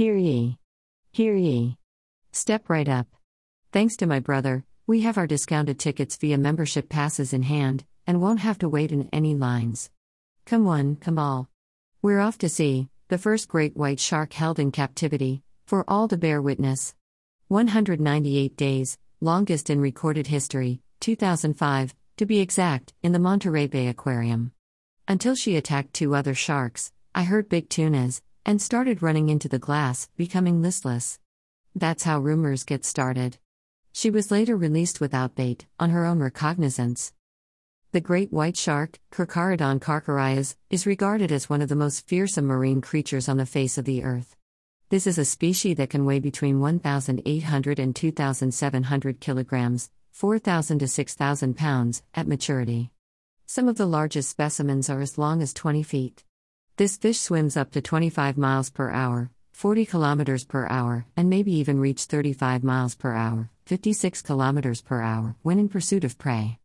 Hear ye. Hear ye. Step right up. Thanks to my brother, we have our discounted tickets via membership passes in hand, and won't have to wait in any lines. Come one, come all. We're off to see the first great white shark held in captivity, for all to bear witness. 198 days, longest in recorded history, 2005, to be exact, in the Monterey Bay Aquarium. Until she attacked two other sharks, I heard big tunas, and started running into the glass, becoming listless. That's how rumors get started. She was later released without bait, on her own recognizance. The great white shark, Carcharodon carcharias, is regarded as one of the most fearsome marine creatures on the face of the earth. This is a species that can weigh between 1,800 and 2,700 kilograms, 4,000 to 6,000 pounds, at maturity. Some of the largest specimens are as long as 20 feet. This fish swims up to 25 miles per hour, 40 kilometers per hour, and maybe even reach 35 miles per hour, 56 kilometers per hour, when in pursuit of prey.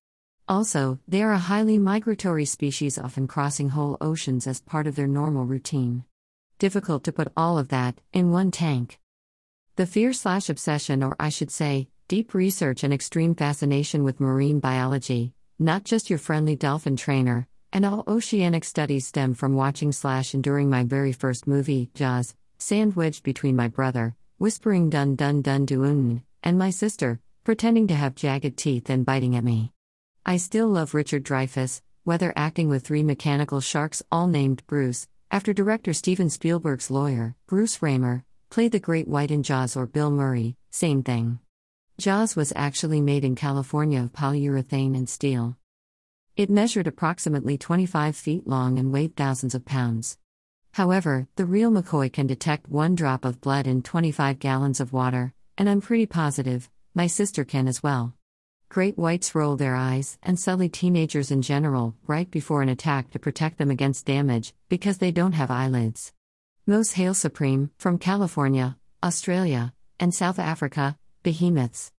Also, they are a highly migratory species, often crossing whole oceans as part of their normal routine. Difficult to put all of that in one tank. The fear slash obsession, or I should say, deep research and extreme fascination with marine biology, not just your friendly dolphin trainer, and all oceanic studies stem from watching slash enduring my very first movie, Jaws, sandwiched between my brother, whispering dun dun dun duun, and my sister, pretending to have jagged teeth and biting at me. I still love Richard Dreyfuss, whether acting with three mechanical sharks all named Bruce, after director Steven Spielberg's lawyer, Bruce Ramer, played the Great White in Jaws or Bill Murray, same thing. Jaws was actually made in California of polyurethane and steel. It measured approximately 25 feet long and weighed thousands of pounds. However, the real McCoy can detect one drop of blood in 25 gallons of water, and I'm pretty positive, my sister can as well. Great whites roll their eyes, and sully teenagers in general, right before an attack to protect them against damage, because they don't have eyelids. Most hail supreme, from California, Australia, and South Africa, behemoths.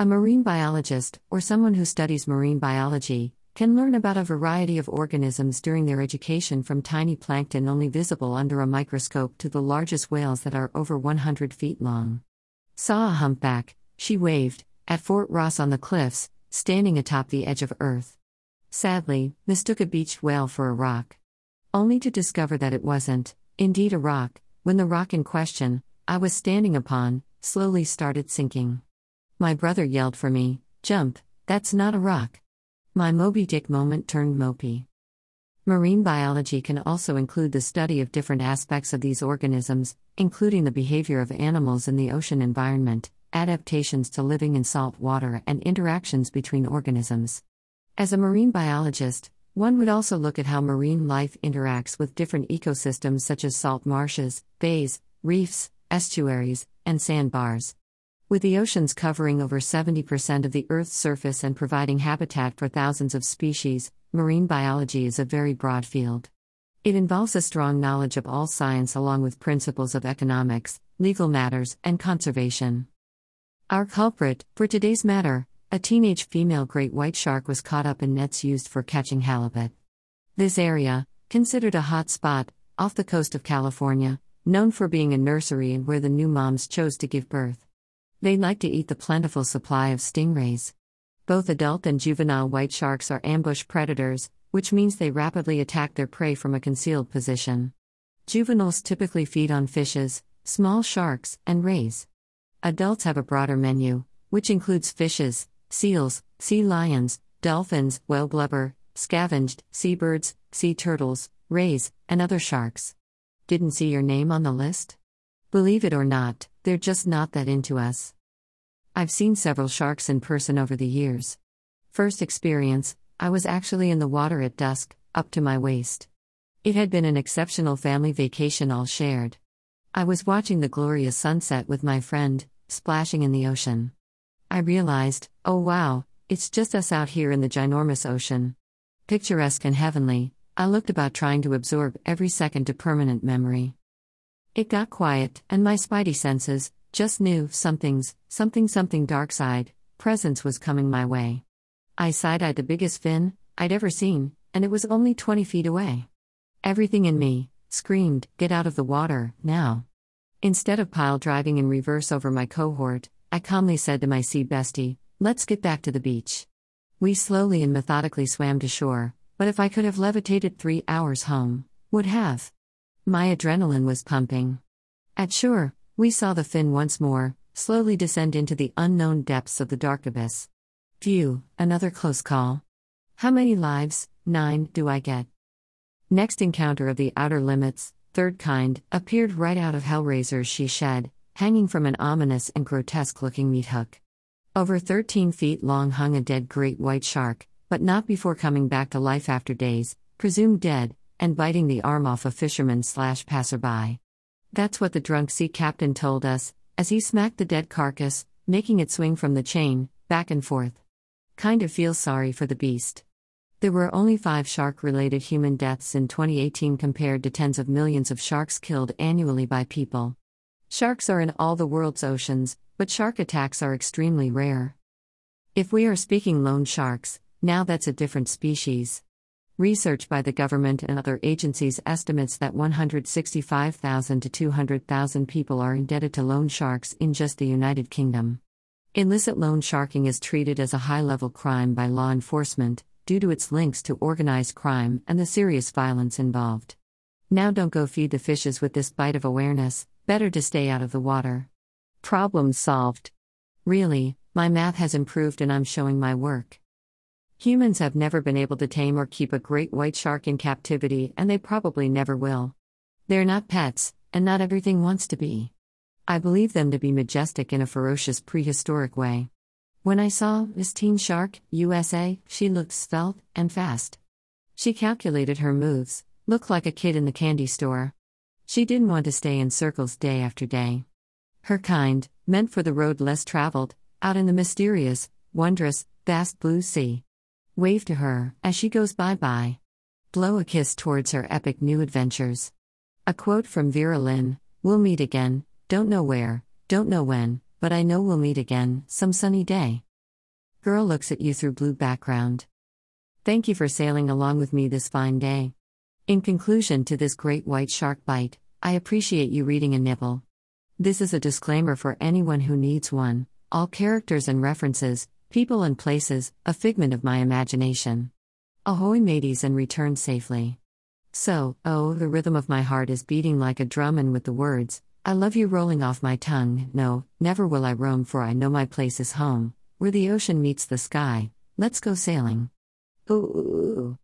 A marine biologist, or someone who studies marine biology, can learn about a variety of organisms during their education from tiny plankton only visible under a microscope to the largest whales that are over 100 feet long. Saw a humpback, she waved, at Fort Ross on the cliffs, standing atop the edge of Earth. Sadly, mistook a beached whale for a rock. Only to discover that it wasn't, indeed, a rock, when the rock in question, I was standing upon, slowly started sinking. My brother yelled for me, Jump, that's not a rock. My Moby Dick moment turned mopey. Marine biology can also include the study of different aspects of these organisms, including the behavior of animals in the ocean environment, adaptations to living in salt water, and interactions between organisms. As a marine biologist, one would also look at how marine life interacts with different ecosystems such as salt marshes, bays, reefs, estuaries, and sandbars. With the oceans covering over 70% of the Earth's surface and providing habitat for thousands of species, marine biology is a very broad field. It involves a strong knowledge of all science along with principles of economics, legal matters, and conservation. Our culprit, for today's matter, a teenage female great white shark was caught up in nets used for catching halibut. This area, considered a hot spot, off the coast of California, known for being a nursery and where the new moms chose to give birth. They like to eat the plentiful supply of stingrays. Both adult and juvenile white sharks are ambush predators, which means they rapidly attack their prey from a concealed position. Juveniles typically feed on fishes, small sharks, and rays. Adults have a broader menu, which includes fishes, seals, sea lions, dolphins, whale blubber, scavenged, seabirds, sea turtles, rays, and other sharks. Didn't see your name on the list? Believe it or not, they're just not that into us. I've seen several sharks in person over the years. First experience, I was actually in the water at dusk, up to my waist. It had been an exceptional family vacation all shared. I was watching the glorious sunset with my friend, splashing in the ocean. I realized, oh wow, it's just us out here in the ginormous ocean. Picturesque and heavenly, I looked about trying to absorb every second to permanent memory. It got quiet, and my spidey senses just knew something's, something something dark side, presence was coming my way. I side eyed the biggest fin I'd ever seen, and it was only 20 feet away. Everything in me screamed, Get out of the water, now. Instead of pile driving in reverse over my cohort, I calmly said to my sea bestie, Let's get back to the beach. We slowly and methodically swam to shore, but if I could have levitated three hours home, would have. My adrenaline was pumping. At shore, we saw the fin once more, slowly descend into the unknown depths of the dark abyss. Phew, another close call. How many lives, nine, do I get? Next encounter of the outer limits, third kind, appeared right out of Hellraiser's She Shed, hanging from an ominous and grotesque looking meat hook. Over 13 feet long hung a dead great white shark, but not before coming back to life after days, presumed dead, and biting the arm off a fisherman slash passerby. That's what the drunk sea captain told us, as he smacked the dead carcass, making it swing from the chain, back and forth. Kind of feel sorry for the beast. There were only five shark related human deaths in 2018 compared to tens of millions of sharks killed annually by people. Sharks are in all the world's oceans, but shark attacks are extremely rare. If we are speaking lone sharks, now that's a different species. Research by the government and other agencies estimates that 165,000 to 200,000 people are indebted to loan sharks in just the United Kingdom. Illicit loan sharking is treated as a high level crime by law enforcement, due to its links to organized crime and the serious violence involved. Now don't go feed the fishes with this bite of awareness, better to stay out of the water. Problem solved. Really, my math has improved and I'm showing my work. Humans have never been able to tame or keep a great white shark in captivity, and they probably never will. They're not pets, and not everything wants to be. I believe them to be majestic in a ferocious prehistoric way. When I saw Miss Teen Shark, USA, she looked svelte and fast. She calculated her moves, looked like a kid in the candy store. She didn't want to stay in circles day after day. Her kind, meant for the road less traveled, out in the mysterious, wondrous, vast blue sea. Wave to her as she goes bye bye. Blow a kiss towards her epic new adventures. A quote from Vera Lynn We'll meet again, don't know where, don't know when, but I know we'll meet again, some sunny day. Girl looks at you through blue background. Thank you for sailing along with me this fine day. In conclusion to this great white shark bite, I appreciate you reading a nibble. This is a disclaimer for anyone who needs one. All characters and references, people and places, a figment of my imagination. Ahoy, mateys, and return safely. So, oh, the rhythm of my heart is beating like a drum, and with the words, I love you rolling off my tongue, no, never will I roam, for I know my place is home, where the ocean meets the sky. Let's go sailing. Ooh.